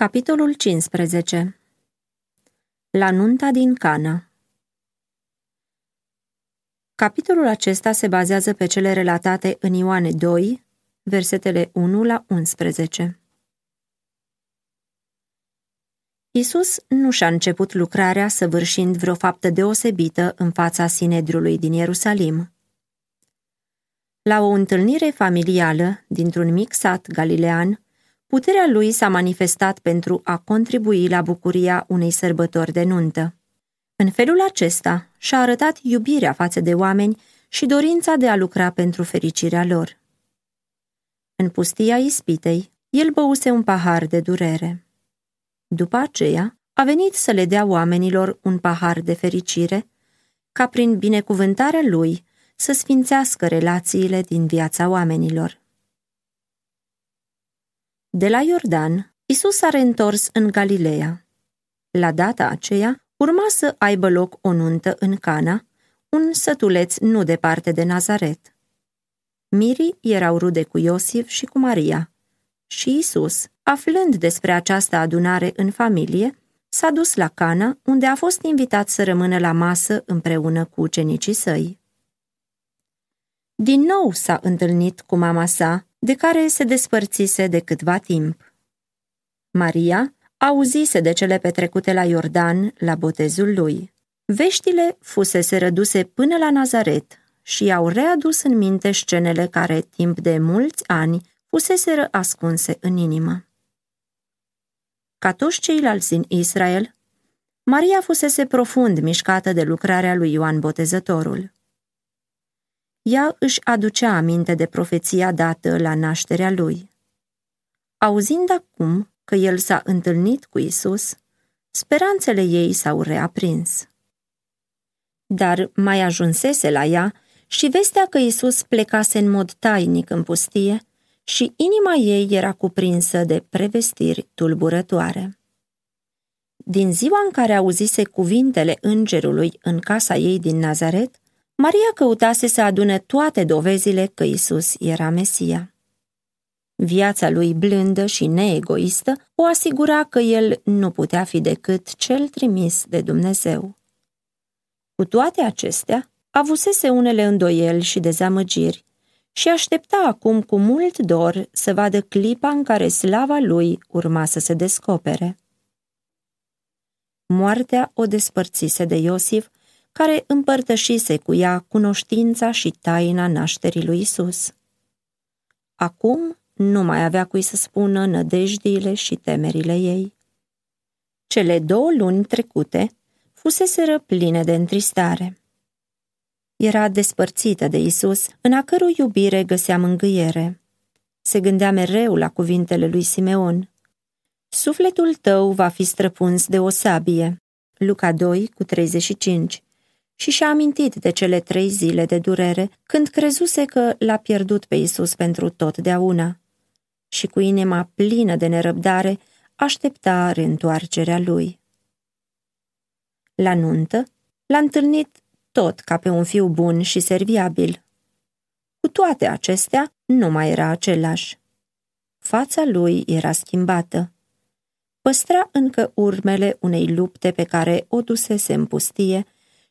Capitolul 15 La nunta din Cana Capitolul acesta se bazează pe cele relatate în Ioane 2, versetele 1 la 11. Isus nu și-a început lucrarea săvârșind vreo faptă deosebită în fața Sinedrului din Ierusalim. La o întâlnire familială dintr-un mic sat galilean, Puterea lui s-a manifestat pentru a contribui la bucuria unei sărbători de nuntă. În felul acesta și-a arătat iubirea față de oameni și dorința de a lucra pentru fericirea lor. În pustia ispitei, el băuse un pahar de durere. După aceea, a venit să le dea oamenilor un pahar de fericire, ca prin binecuvântarea lui să sfințească relațiile din viața oamenilor. De la Iordan, Isus s-a reîntors în Galileea. La data aceea, urma să aibă loc o nuntă în Cana, un sătuleț nu departe de Nazaret. Mirii erau rude cu Iosif și cu Maria. Și Isus, aflând despre această adunare în familie, s-a dus la Cana, unde a fost invitat să rămână la masă împreună cu ucenicii săi. Din nou s-a întâlnit cu mama sa, de care se despărțise de câtva timp. Maria auzise de cele petrecute la Iordan la botezul lui. Veștile fusese reduse până la Nazaret și i-au readus în minte scenele care, timp de mulți ani, fuseseră ascunse în inimă. Ca toți ceilalți din Israel, Maria fusese profund mișcată de lucrarea lui Ioan Botezătorul ea își aducea aminte de profeția dată la nașterea lui. Auzind acum că el s-a întâlnit cu Isus, speranțele ei s-au reaprins. Dar mai ajunsese la ea și vestea că Isus plecase în mod tainic în pustie și inima ei era cuprinsă de prevestiri tulburătoare. Din ziua în care auzise cuvintele îngerului în casa ei din Nazaret, Maria căutase să adune toate dovezile că Isus era Mesia. Viața lui blândă și neegoistă o asigura că el nu putea fi decât cel trimis de Dumnezeu. Cu toate acestea, avusese unele îndoieli și dezamăgiri și aștepta acum cu mult dor să vadă clipa în care slava lui urma să se descopere. Moartea o despărțise de Iosif care împărtășise cu ea cunoștința și taina nașterii lui Isus. Acum nu mai avea cui să spună nădejdiile și temerile ei. Cele două luni trecute fuseseră pline de întristare. Era despărțită de Isus, în a cărui iubire găsea mângâiere. Se gândea mereu la cuvintele lui Simeon. Sufletul tău va fi străpuns de o sabie. Luca 2 cu 35 și și-a amintit de cele trei zile de durere când crezuse că l-a pierdut pe Isus pentru totdeauna. Și cu inima plină de nerăbdare aștepta reîntoarcerea lui. La nuntă l-a întâlnit tot ca pe un fiu bun și serviabil. Cu toate acestea, nu mai era același. Fața lui era schimbată. Păstra încă urmele unei lupte pe care o dusese în pustie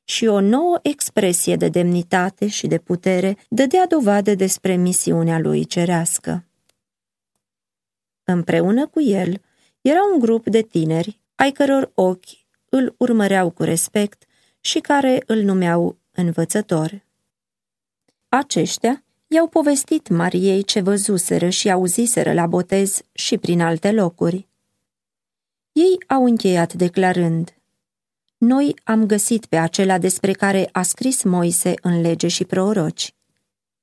și o nouă expresie de demnitate și de putere dădea dovadă despre misiunea lui cerească. Împreună cu el era un grup de tineri ai căror ochi îl urmăreau cu respect și care îl numeau învățător. Aceștia i-au povestit Mariei ce văzuseră și auziseră la botez și prin alte locuri. Ei au încheiat declarând, noi am găsit pe acela despre care a scris Moise în lege și proroci.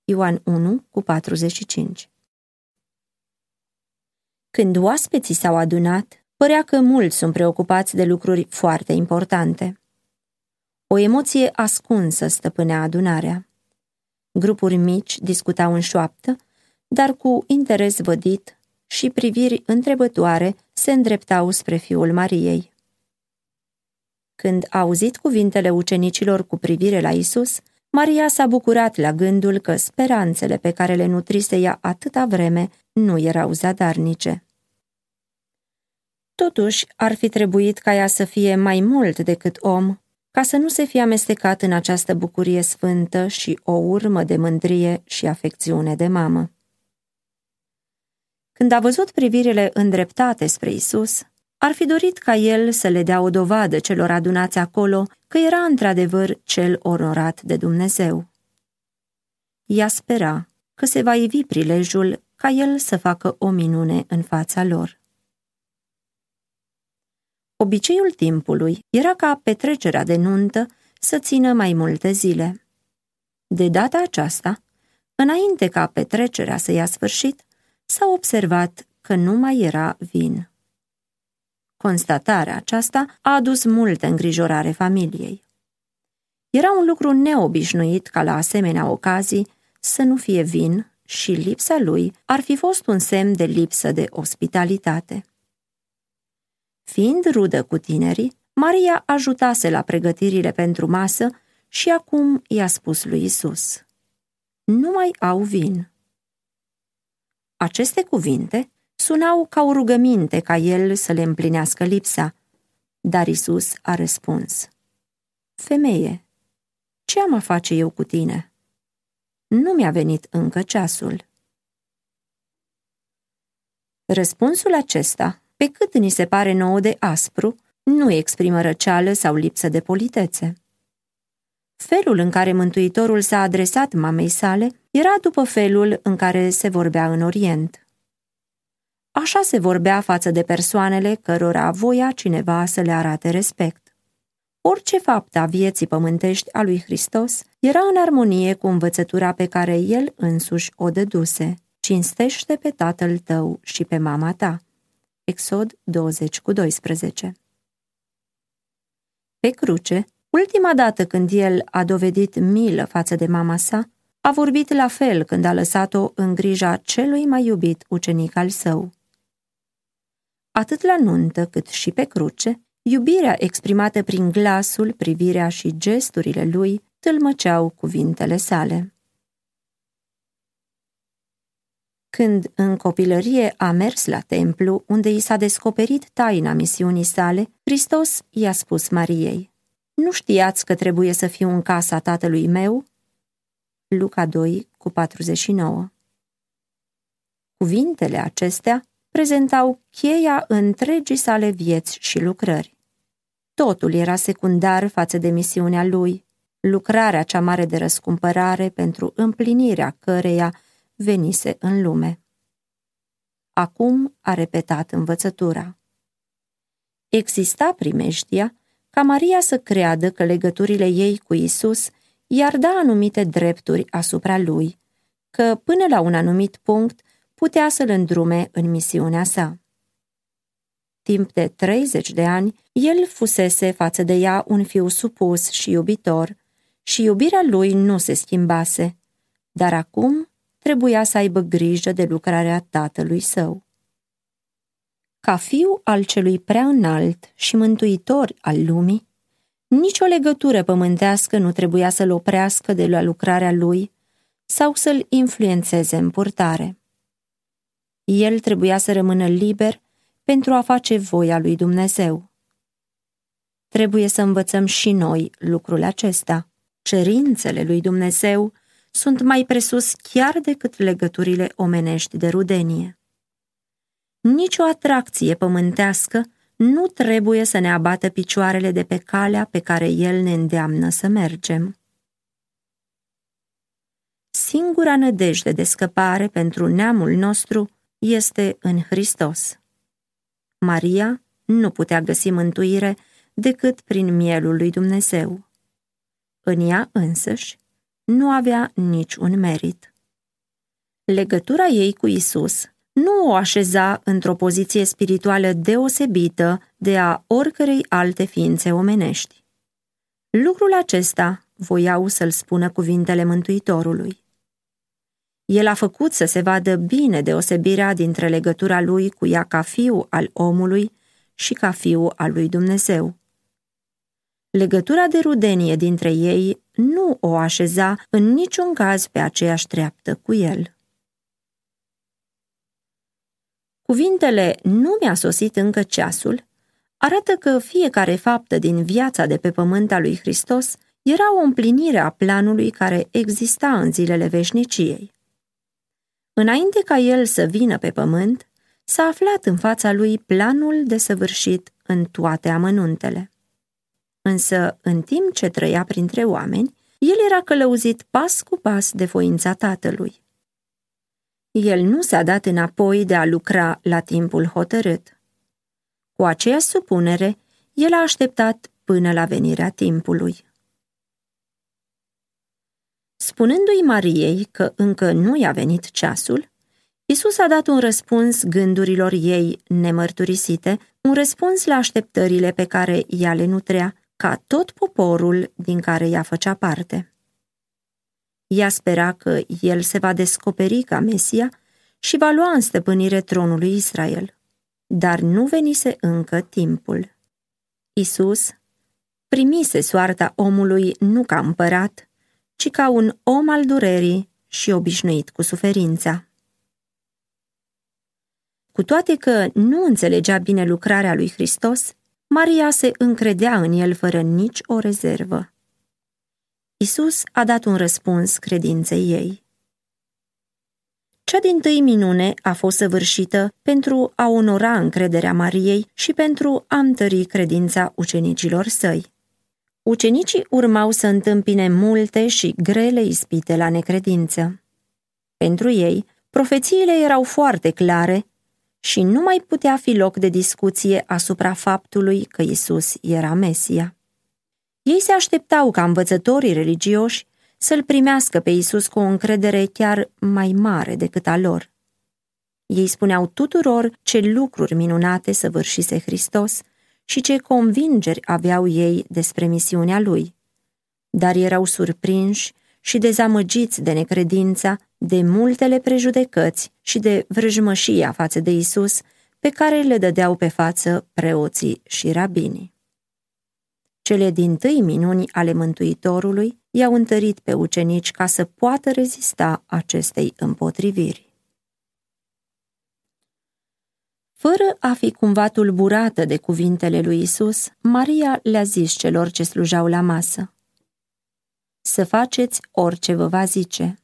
Ioan 1 cu 45 Când oaspeții s-au adunat, părea că mulți sunt preocupați de lucruri foarte importante. O emoție ascunsă stăpânea adunarea. Grupuri mici discutau în șoaptă, dar cu interes vădit și priviri întrebătoare se îndreptau spre fiul Mariei. Când a auzit cuvintele ucenicilor cu privire la Isus, Maria s-a bucurat la gândul că speranțele pe care le nutrise ea atâta vreme nu erau zadarnice. Totuși, ar fi trebuit ca ea să fie mai mult decât om, ca să nu se fie amestecat în această bucurie sfântă și o urmă de mândrie și afecțiune de mamă. Când a văzut privirile îndreptate spre Isus, ar fi dorit ca el să le dea o dovadă celor adunați acolo că era într-adevăr cel onorat de Dumnezeu. Ea spera că se va ivi prilejul ca el să facă o minune în fața lor. Obiceiul timpului era ca petrecerea de nuntă să țină mai multe zile. De data aceasta, înainte ca petrecerea să ia sfârșit, s-a observat că nu mai era vin. Constatarea aceasta a adus multă îngrijorare familiei. Era un lucru neobișnuit ca la asemenea ocazii să nu fie vin și lipsa lui ar fi fost un semn de lipsă de ospitalitate. Fiind rudă cu tinerii, Maria ajutase la pregătirile pentru masă și acum i-a spus lui Isus: Nu mai au vin. Aceste cuvinte sunau ca o rugăminte ca el să le împlinească lipsa, dar Isus a răspuns: Femeie, ce am a face eu cu tine? Nu mi-a venit încă ceasul. Răspunsul acesta pe cât ni se pare nouă de aspru, nu exprimă răceală sau lipsă de politețe. Felul în care Mântuitorul s-a adresat mamei sale era după felul în care se vorbea în Orient. Așa se vorbea față de persoanele cărora voia cineva să le arate respect. Orice fapt a vieții pământești a lui Hristos era în armonie cu învățătura pe care el însuși o dăduse. Cinstește pe tatăl tău și pe mama ta. Exod 20 cu 12. Pe cruce, ultima dată când el a dovedit milă față de mama sa, a vorbit la fel când a lăsat-o în grija celui mai iubit ucenic al său. Atât la nuntă cât și pe cruce, iubirea exprimată prin glasul, privirea și gesturile lui tâlmăceau cuvintele sale. Când în copilărie a mers la templu, unde i s-a descoperit taina misiunii sale, Hristos i-a spus Mariei, Nu știați că trebuie să fiu în casa tatălui meu?" Luca 2, cu 49 Cuvintele acestea prezentau cheia întregii sale vieți și lucrări. Totul era secundar față de misiunea lui, lucrarea cea mare de răscumpărare pentru împlinirea căreia venise în lume. Acum a repetat învățătura. Exista primeștia ca Maria să creadă că legăturile ei cu Isus i-ar da anumite drepturi asupra lui, că până la un anumit punct putea să-l îndrume în misiunea sa. Timp de 30 de ani, el fusese față de ea un fiu supus și iubitor, și iubirea lui nu se schimbase, dar acum trebuia să aibă grijă de lucrarea tatălui său. Ca fiu al celui prea înalt și mântuitor al lumii, nicio legătură pământească nu trebuia să-l oprească de la lucrarea lui sau să-l influențeze în purtare. El trebuia să rămână liber pentru a face voia lui Dumnezeu. Trebuie să învățăm și noi lucrul acesta. Cerințele lui Dumnezeu sunt mai presus chiar decât legăturile omenești de rudenie. Nici o atracție pământească nu trebuie să ne abată picioarele de pe calea pe care El ne îndeamnă să mergem. Singura nădejde de scăpare pentru neamul nostru este în Hristos. Maria nu putea găsi mântuire decât prin mielul lui Dumnezeu. În ea însăși nu avea niciun merit. Legătura ei cu Isus nu o așeza într-o poziție spirituală deosebită de a oricărei alte ființe omenești. Lucrul acesta voiau să-l spună cuvintele Mântuitorului. El a făcut să se vadă bine deosebirea dintre legătura lui cu ea ca fiu al omului și ca fiu al lui Dumnezeu. Legătura de rudenie dintre ei nu o așeza în niciun caz pe aceeași treaptă cu el. Cuvintele nu mi-a sosit încă ceasul arată că fiecare faptă din viața de pe pământ a lui Hristos era o împlinire a planului care exista în zilele veșniciei. Înainte ca el să vină pe pământ, s-a aflat în fața lui planul de săvârșit în toate amănuntele. Însă, în timp ce trăia printre oameni, el era călăuzit pas cu pas de voința tatălui. El nu s-a dat înapoi de a lucra la timpul hotărât. Cu aceeași supunere, el a așteptat până la venirea timpului. Spunându-i Mariei că încă nu i-a venit ceasul, Isus a dat un răspuns gândurilor ei nemărturisite, un răspuns la așteptările pe care ea le nutrea, ca tot poporul din care ea făcea parte. Ea spera că el se va descoperi ca Mesia și va lua în stăpânire tronul lui Israel. Dar nu venise încă timpul. Isus primise soarta omului nu ca împărat, ci ca un om al durerii și obișnuit cu suferința. Cu toate că nu înțelegea bine lucrarea lui Hristos, Maria se încredea în el fără nici o rezervă. Isus a dat un răspuns credinței ei. Cea din tâi minune a fost săvârșită pentru a onora încrederea Mariei și pentru a întări credința ucenicilor săi. Ucenicii urmau să întâmpine multe și grele ispite la necredință. Pentru ei, profețiile erau foarte clare și nu mai putea fi loc de discuție asupra faptului că Isus era Mesia. Ei se așteptau ca învățătorii religioși să-l primească pe Isus cu o încredere chiar mai mare decât a lor. Ei spuneau tuturor ce lucruri minunate săvârșise Hristos și ce convingeri aveau ei despre misiunea lui. Dar erau surprinși și dezamăgiți de necredința, de multele prejudecăți și de vrăjmășia față de Isus pe care le dădeau pe față preoții și rabinii. Cele din tâi minuni ale Mântuitorului i-au întărit pe ucenici ca să poată rezista acestei împotriviri. Fără a fi cumva tulburată de cuvintele lui Isus, Maria le-a zis celor ce slujau la masă. Să faceți orice vă va zice.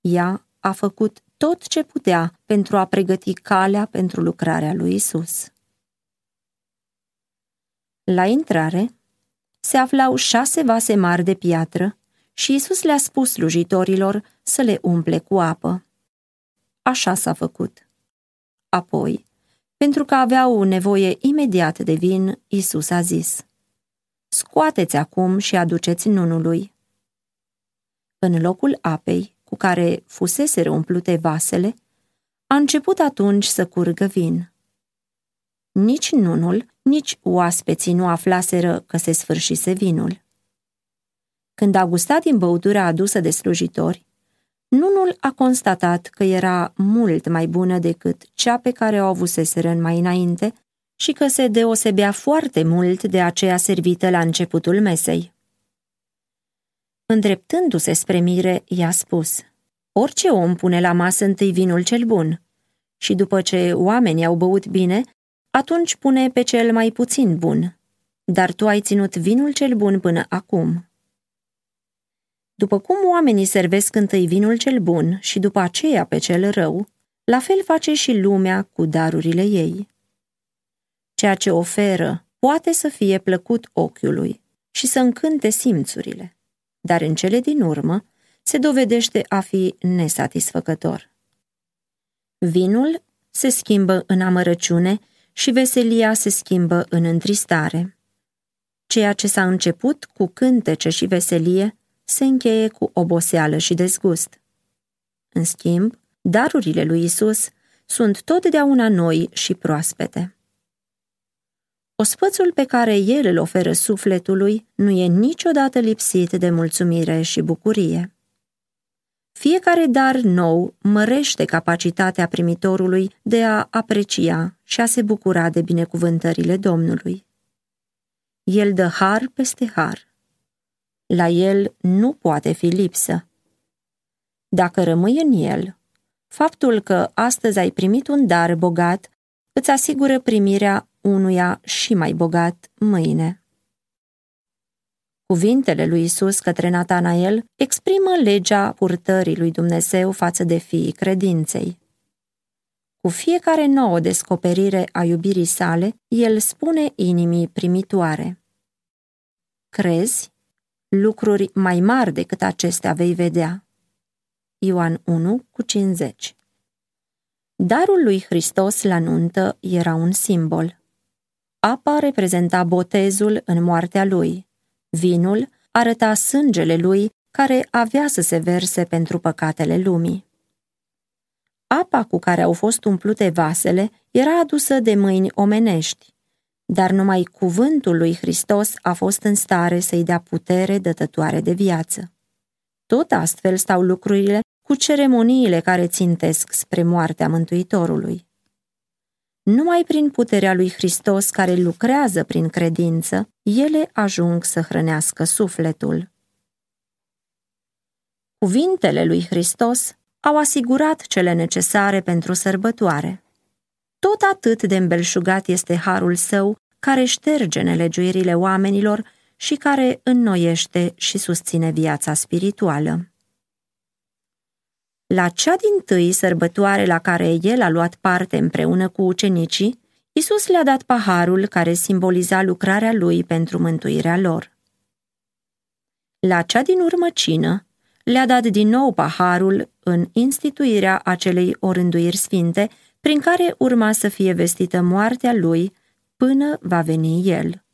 Ea a făcut tot ce putea pentru a pregăti calea pentru lucrarea lui Isus. La intrare se aflau șase vase mari de piatră și Isus le-a spus slujitorilor să le umple cu apă. Așa s-a făcut. Apoi, pentru că aveau nevoie imediat de vin, Isus a zis, Scoateți acum și aduceți nunului. În locul apei, cu care fusese umplute vasele, a început atunci să curgă vin. Nici nunul, nici oaspeții nu aflaseră că se sfârșise vinul. Când a gustat din băutura adusă de slujitori, nunul a constatat că era mult mai bună decât cea pe care o avuseseră mai înainte și că se deosebea foarte mult de aceea servită la începutul mesei. Îndreptându-se spre mire, i-a spus, Orice om pune la masă întâi vinul cel bun și după ce oamenii au băut bine, atunci pune pe cel mai puțin bun. Dar tu ai ținut vinul cel bun până acum. După cum oamenii servesc întâi vinul cel bun și după aceea pe cel rău, la fel face și lumea cu darurile ei. Ceea ce oferă poate să fie plăcut ochiului și să încânte simțurile, dar în cele din urmă se dovedește a fi nesatisfăcător. Vinul se schimbă în amărăciune și veselia se schimbă în întristare. Ceea ce s-a început cu cântece și veselie se încheie cu oboseală și dezgust. În schimb, darurile lui Isus sunt totdeauna noi și proaspete. Ospățul pe care el îl oferă sufletului nu e niciodată lipsit de mulțumire și bucurie. Fiecare dar nou mărește capacitatea primitorului de a aprecia și a se bucura de binecuvântările Domnului. El dă har peste har. La el nu poate fi lipsă. Dacă rămâi în el, Faptul că astăzi ai primit un dar bogat îți asigură primirea unuia și mai bogat mâine. Cuvintele lui Isus către Natanael exprimă legea purtării lui Dumnezeu față de fiii credinței. Cu fiecare nouă descoperire a iubirii sale, el spune inimii primitoare. Crezi? Lucruri mai mari decât acestea vei vedea. Ioan 1 cu 50 Darul lui Hristos la nuntă era un simbol. Apa reprezenta botezul în moartea lui. Vinul arăta sângele lui care avea să se verse pentru păcatele lumii. Apa cu care au fost umplute vasele era adusă de mâini omenești, dar numai cuvântul lui Hristos a fost în stare să-i dea putere dătătoare de viață. Tot astfel stau lucrurile cu ceremoniile care țintesc spre moartea Mântuitorului. Numai prin puterea lui Hristos care lucrează prin credință, ele ajung să hrănească sufletul. Cuvintele lui Hristos au asigurat cele necesare pentru sărbătoare. Tot atât de îmbelșugat este harul său care șterge nelegiuirile oamenilor și care înnoiește și susține viața spirituală. La cea din tâi sărbătoare la care el a luat parte împreună cu ucenicii, Isus le-a dat paharul care simboliza lucrarea lui pentru mântuirea lor. La cea din urmă cină, le-a dat din nou paharul în instituirea acelei orânduiri sfinte, prin care urma să fie vestită moartea lui până va veni el.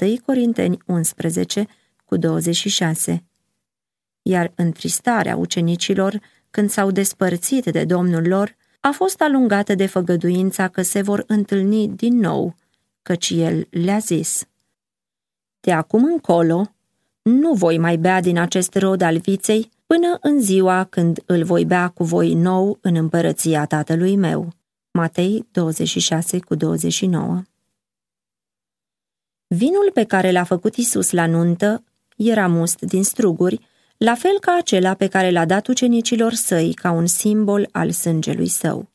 1 Corinteni 11 cu 26 Iar întristarea ucenicilor când s-au despărțit de domnul lor, a fost alungată de făgăduința că se vor întâlni din nou, căci el le-a zis. De acum încolo, nu voi mai bea din acest rod al viței până în ziua când îl voi bea cu voi nou în împărăția tatălui meu. Matei 26 cu 29 Vinul pe care l-a făcut Isus la nuntă era must din struguri, la fel ca acela pe care l-a dat ucenicilor săi ca un simbol al sângelui său.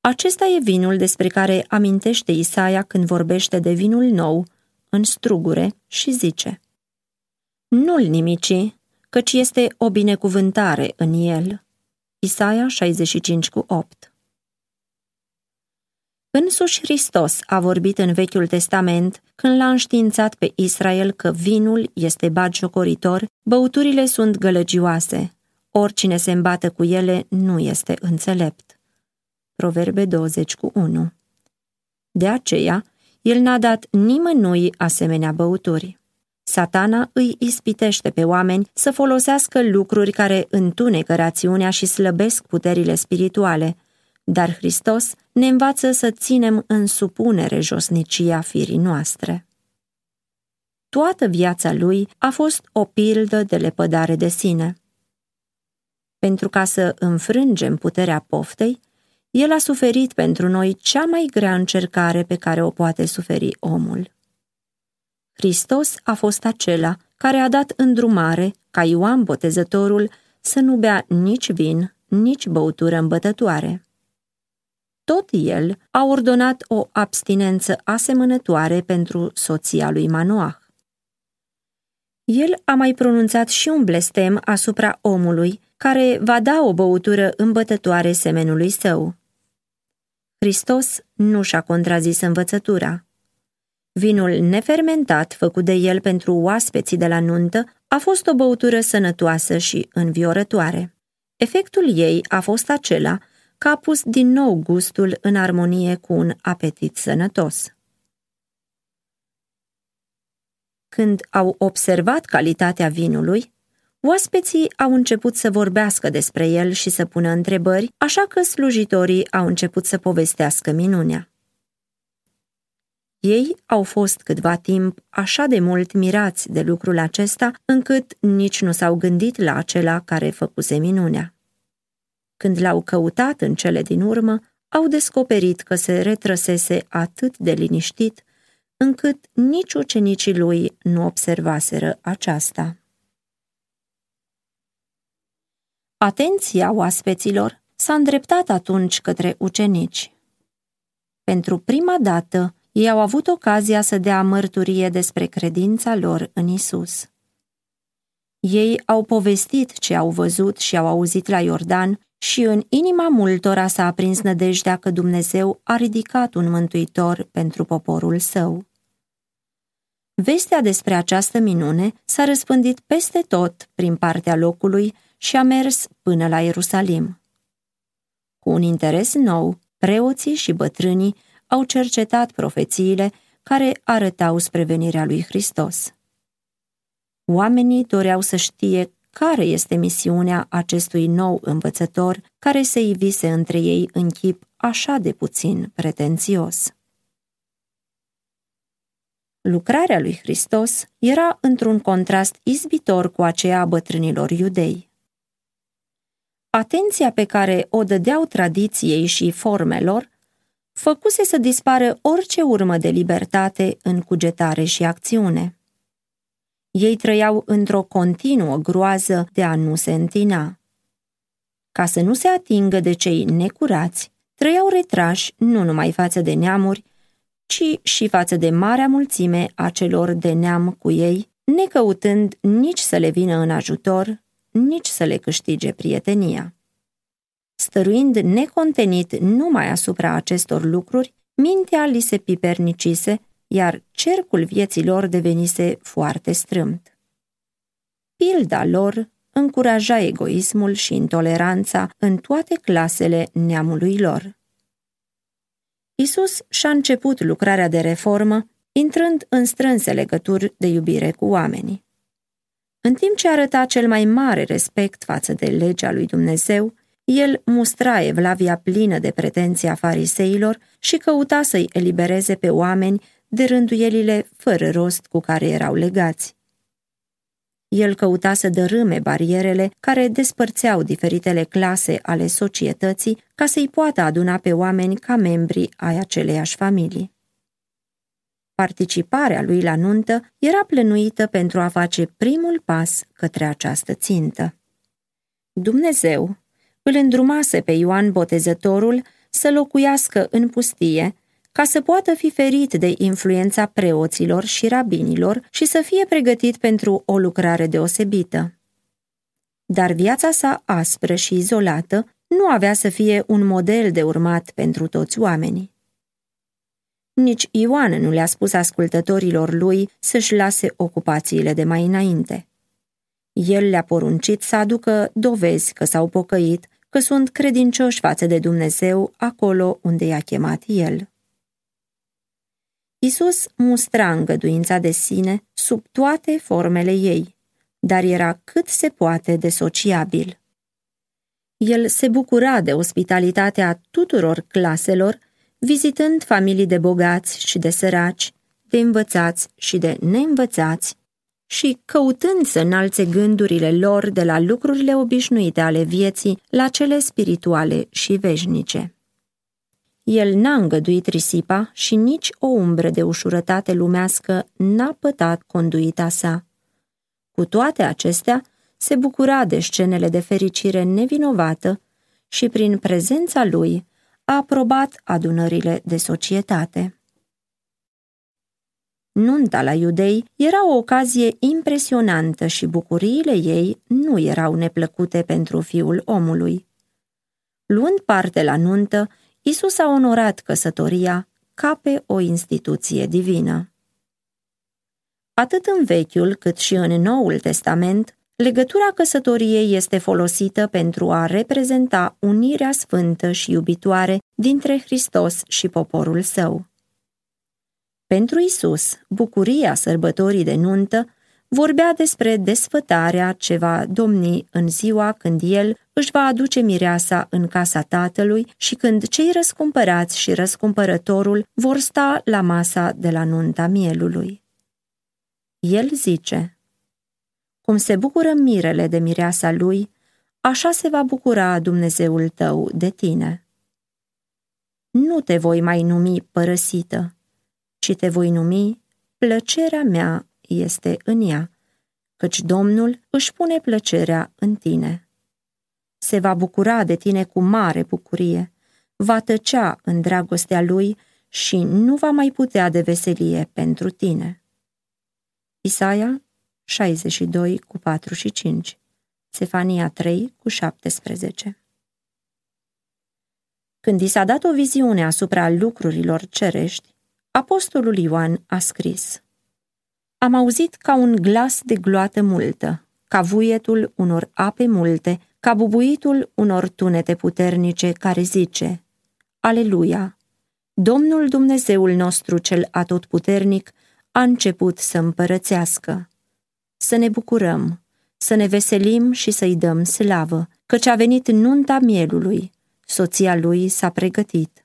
Acesta e vinul despre care amintește Isaia când vorbește de vinul nou, în strugure, și zice Nu-l nimici, căci este o binecuvântare în el. Isaia 65 cu 8 Însuși Hristos a vorbit în Vechiul Testament când l-a înștiințat pe Israel că vinul este bagiocoritor, băuturile sunt gălăgioase, oricine se îmbată cu ele nu este înțelept. Proverbe 20 cu 1 De aceea, el n-a dat nimănui asemenea băuturi. Satana îi ispitește pe oameni să folosească lucruri care întunecă rațiunea și slăbesc puterile spirituale, dar Hristos ne învață să ținem în supunere josnicia firii noastre. Toată viața lui a fost o pildă de lepădare de sine. Pentru ca să înfrângem puterea poftei, el a suferit pentru noi cea mai grea încercare pe care o poate suferi omul. Hristos a fost acela care a dat îndrumare ca Ioan Botezătorul să nu bea nici vin, nici băutură îmbătătoare tot el a ordonat o abstinență asemănătoare pentru soția lui Manoah. El a mai pronunțat și un blestem asupra omului care va da o băutură îmbătătoare semenului său. Hristos nu și-a contrazis învățătura. Vinul nefermentat făcut de el pentru oaspeții de la nuntă a fost o băutură sănătoasă și înviorătoare. Efectul ei a fost acela că a pus din nou gustul în armonie cu un apetit sănătos. Când au observat calitatea vinului, oaspeții au început să vorbească despre el și să pună întrebări, așa că slujitorii au început să povestească minunea. Ei au fost câtva timp așa de mult mirați de lucrul acesta, încât nici nu s-au gândit la acela care făcuse minunea. Când l-au căutat în cele din urmă, au descoperit că se retrăsese atât de liniștit, încât nici ucenicii lui nu observaseră aceasta. Atenția oaspeților s-a îndreptat atunci către ucenici. Pentru prima dată, ei au avut ocazia să dea mărturie despre credința lor în Isus. Ei au povestit ce au văzut și au auzit la Iordan și în inima multora s-a aprins nădejdea că Dumnezeu a ridicat un mântuitor pentru poporul său. Vestea despre această minune s-a răspândit peste tot prin partea locului și a mers până la Ierusalim. Cu un interes nou, preoții și bătrânii au cercetat profețiile care arătau spre venirea lui Hristos. Oamenii doreau să știe care este misiunea acestui nou învățător care se ivise între ei în chip așa de puțin pretențios. Lucrarea lui Hristos era într-un contrast izbitor cu aceea a bătrânilor iudei. Atenția pe care o dădeau tradiției și formelor făcuse să dispară orice urmă de libertate în cugetare și acțiune. Ei trăiau într-o continuă groază de a nu se întina. Ca să nu se atingă de cei necurați, trăiau retrași nu numai față de neamuri, ci și față de marea mulțime a celor de neam cu ei, necăutând nici să le vină în ajutor, nici să le câștige prietenia. Stăruind necontenit numai asupra acestor lucruri, mintea li se pipernicise iar cercul vieții lor devenise foarte strâmt. Pilda lor încuraja egoismul și intoleranța în toate clasele neamului lor. Isus și-a început lucrarea de reformă, intrând în strânse legături de iubire cu oamenii. În timp ce arăta cel mai mare respect față de legea lui Dumnezeu, el mustra evlavia plină de pretenții a fariseilor și căuta să-i elibereze pe oameni de rânduielile fără rost cu care erau legați. El căuta să dărâme barierele care despărțeau diferitele clase ale societății ca să-i poată aduna pe oameni ca membri ai aceleiași familii. Participarea lui la nuntă era plănuită pentru a face primul pas către această țintă. Dumnezeu îl îndrumase pe Ioan Botezătorul să locuiască în pustie ca să poată fi ferit de influența preoților și rabinilor și să fie pregătit pentru o lucrare deosebită. Dar viața sa aspră și izolată nu avea să fie un model de urmat pentru toți oamenii. Nici Ioan nu le-a spus ascultătorilor lui să-și lase ocupațiile de mai înainte. El le-a poruncit să aducă dovezi că s-au pocăit, că sunt credincioși față de Dumnezeu acolo unde i-a chemat El. Isus mustra îngăduința de sine sub toate formele ei, dar era cât se poate de sociabil. El se bucura de ospitalitatea tuturor claselor, vizitând familii de bogați și de săraci, de învățați și de neînvățați, și căutând să înalțe gândurile lor de la lucrurile obișnuite ale vieții la cele spirituale și veșnice. El n-a îngăduit risipa și nici o umbră de ușurătate lumească n-a pătat conduita sa. Cu toate acestea, se bucura de scenele de fericire nevinovată și prin prezența lui a aprobat adunările de societate. Nunta la iudei era o ocazie impresionantă și bucuriile ei nu erau neplăcute pentru fiul omului. Luând parte la nuntă, Isus a onorat căsătoria ca pe o instituție divină. Atât în Vechiul cât și în Noul Testament, legătura căsătoriei este folosită pentru a reprezenta unirea sfântă și iubitoare dintre Hristos și poporul său. Pentru Isus, bucuria sărbătorii de nuntă vorbea despre desfătarea ce va domni în ziua când el își va aduce mireasa în casa tatălui și când cei răscumpărați și răscumpărătorul vor sta la masa de la nunta mielului. El zice, Cum se bucură mirele de mireasa lui, așa se va bucura Dumnezeul tău de tine. Nu te voi mai numi părăsită, ci te voi numi plăcerea mea este în ea, căci Domnul își pune plăcerea în tine. se va bucura de tine cu mare bucurie, va tăcea în dragostea lui și nu va mai putea de veselie pentru tine. Isaia 62 cu 4 și 5 Sefania 3 cu 17 Când i s-a dat o viziune asupra lucrurilor cerești, apostolul Ioan a scris Am auzit ca un glas de gloată multă, ca vuietul unor ape multe, ca bubuitul unor tunete puternice care zice Aleluia! Domnul Dumnezeul nostru cel atotputernic a început să împărățească. Să ne bucurăm, să ne veselim și să-i dăm slavă, căci a venit nunta mielului, soția lui s-a pregătit.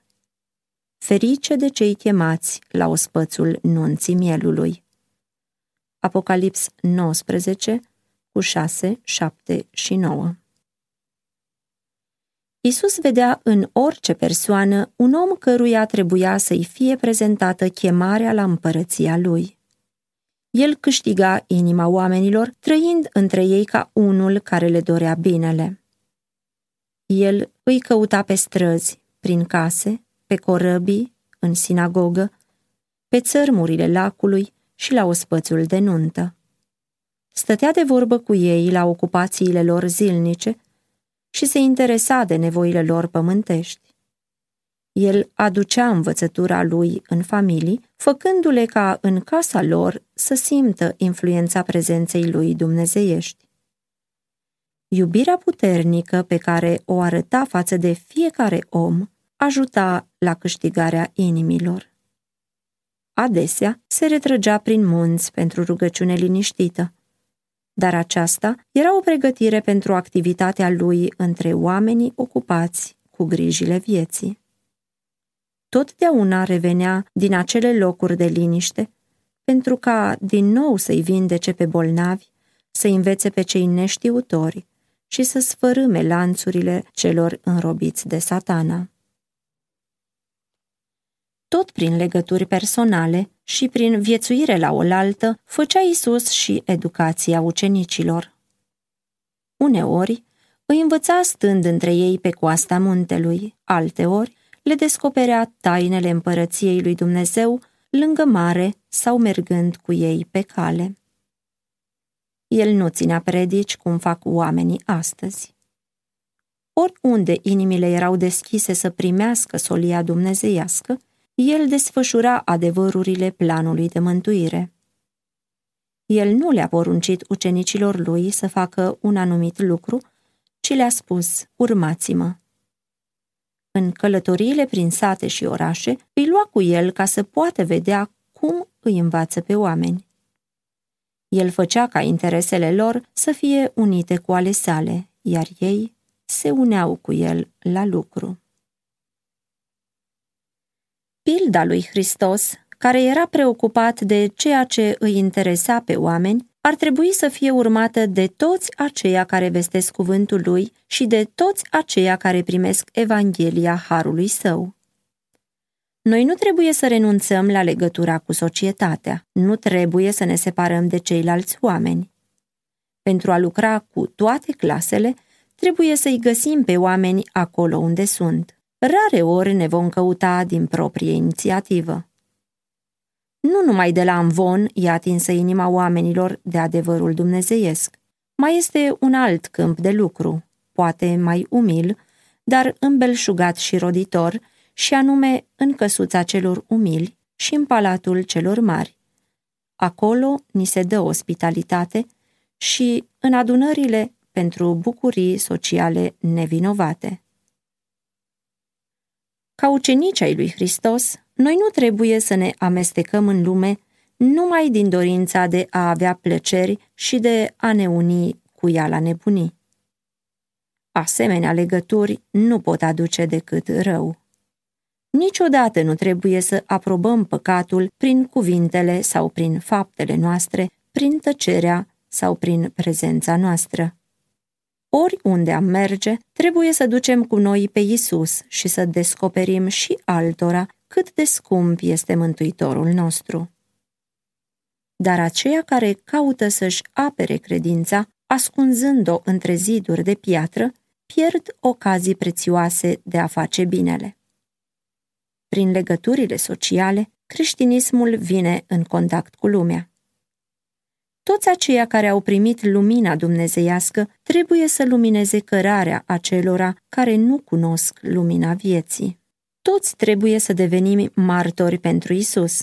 Ferice de cei chemați la ospățul nunții mielului. Apocalips 19, cu 6, 7 și 9 Isus vedea în orice persoană un om căruia trebuia să-i fie prezentată chemarea la împărăția lui. El câștiga inima oamenilor, trăind între ei ca unul care le dorea binele. El îi căuta pe străzi, prin case, pe corăbii, în sinagogă, pe țărmurile lacului și la ospățul de nuntă. Stătea de vorbă cu ei la ocupațiile lor zilnice și se interesa de nevoile lor pământești. El aducea învățătura lui în familii, făcându-le ca în casa lor să simtă influența prezenței lui dumnezeiești. Iubirea puternică pe care o arăta față de fiecare om ajuta la câștigarea inimilor. Adesea se retrăgea prin munți pentru rugăciune liniștită, dar aceasta era o pregătire pentru activitatea lui între oamenii ocupați cu grijile vieții. Totdeauna revenea din acele locuri de liniște, pentru ca din nou să-i vindece pe bolnavi, să învețe pe cei neștiutori și să sfărâme lanțurile celor înrobiți de satana. Tot prin legături personale și prin viețuire la oaltă, făcea Isus și educația ucenicilor. Uneori, îi învăța stând între ei pe coasta muntelui, alteori le descoperea tainele împărăției lui Dumnezeu lângă mare sau mergând cu ei pe cale. El nu ținea predici cum fac oamenii astăzi. Oriunde inimile erau deschise să primească solia dumnezeiască, el desfășura adevărurile planului de mântuire. El nu le-a poruncit ucenicilor lui să facă un anumit lucru, ci le-a spus, urmați-mă. În călătoriile prin sate și orașe, îi lua cu el ca să poată vedea cum îi învață pe oameni. El făcea ca interesele lor să fie unite cu ale sale, iar ei se uneau cu el la lucru. Pilda lui Hristos, care era preocupat de ceea ce îi interesa pe oameni, ar trebui să fie urmată de toți aceia care vestesc cuvântul lui și de toți aceia care primesc Evanghelia Harului Său. Noi nu trebuie să renunțăm la legătura cu societatea, nu trebuie să ne separăm de ceilalți oameni. Pentru a lucra cu toate clasele, trebuie să-i găsim pe oameni acolo unde sunt. Rare ori ne vom căuta din proprie inițiativă. Nu numai de la Amvon e atinsă inima oamenilor de adevărul dumnezeiesc. Mai este un alt câmp de lucru, poate mai umil, dar îmbelșugat și roditor, și anume în căsuța celor umili și în palatul celor mari. Acolo ni se dă ospitalitate și în adunările pentru bucurii sociale nevinovate. Ca ucenici ai lui Hristos, noi nu trebuie să ne amestecăm în lume numai din dorința de a avea plăceri și de a ne uni cu ea la nebunii. Asemenea legături nu pot aduce decât rău. Niciodată nu trebuie să aprobăm păcatul prin cuvintele sau prin faptele noastre, prin tăcerea sau prin prezența noastră. Oriunde am merge, trebuie să ducem cu noi pe Isus și să descoperim și altora cât de scump este Mântuitorul nostru. Dar aceia care caută să-și apere credința, ascunzând-o între ziduri de piatră, pierd ocazii prețioase de a face binele. Prin legăturile sociale, creștinismul vine în contact cu lumea. Toți aceia care au primit lumina dumnezeiască trebuie să lumineze cărarea acelora care nu cunosc lumina vieții. Toți trebuie să devenim martori pentru Isus.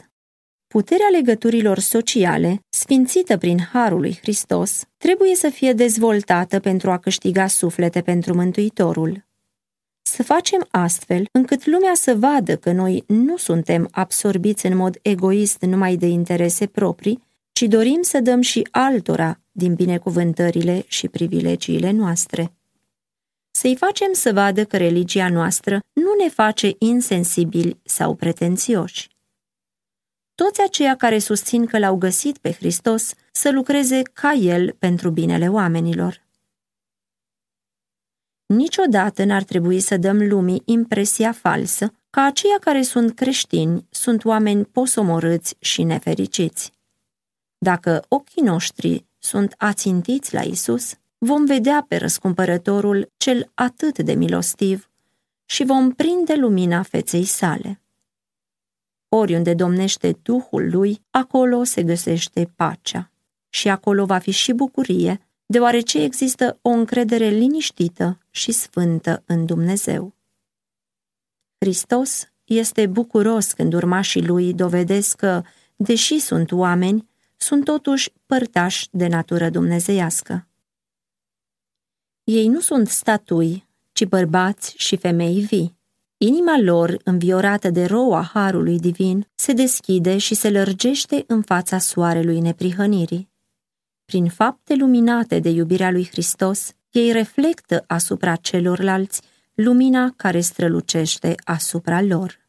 Puterea legăturilor sociale, sfințită prin Harul lui Hristos, trebuie să fie dezvoltată pentru a câștiga suflete pentru Mântuitorul. Să facem astfel încât lumea să vadă că noi nu suntem absorbiți în mod egoist numai de interese proprii, ci dorim să dăm și altora din binecuvântările și privilegiile noastre. Să-i facem să vadă că religia noastră nu ne face insensibili sau pretențioși. Toți aceia care susțin că l-au găsit pe Hristos să lucreze ca El pentru binele oamenilor. Niciodată n-ar trebui să dăm lumii impresia falsă că aceia care sunt creștini sunt oameni posomorâți și nefericiți. Dacă ochii noștri sunt ațintiți la Isus, vom vedea pe răscumpărătorul cel atât de milostiv și vom prinde lumina feței sale. Oriunde domnește Duhul lui, acolo se găsește pacea. Și acolo va fi și bucurie, deoarece există o încredere liniștită și sfântă în Dumnezeu. Hristos este bucuros când urmașii lui dovedesc că, deși sunt oameni, sunt totuși părtași de natură dumnezeiască. Ei nu sunt statui, ci bărbați și femei vii. Inima lor, înviorată de roa harului divin, se deschide și se lărgește în fața soarelui neprihănirii. Prin fapte luminate de iubirea lui Hristos, ei reflectă asupra celorlalți lumina care strălucește asupra lor.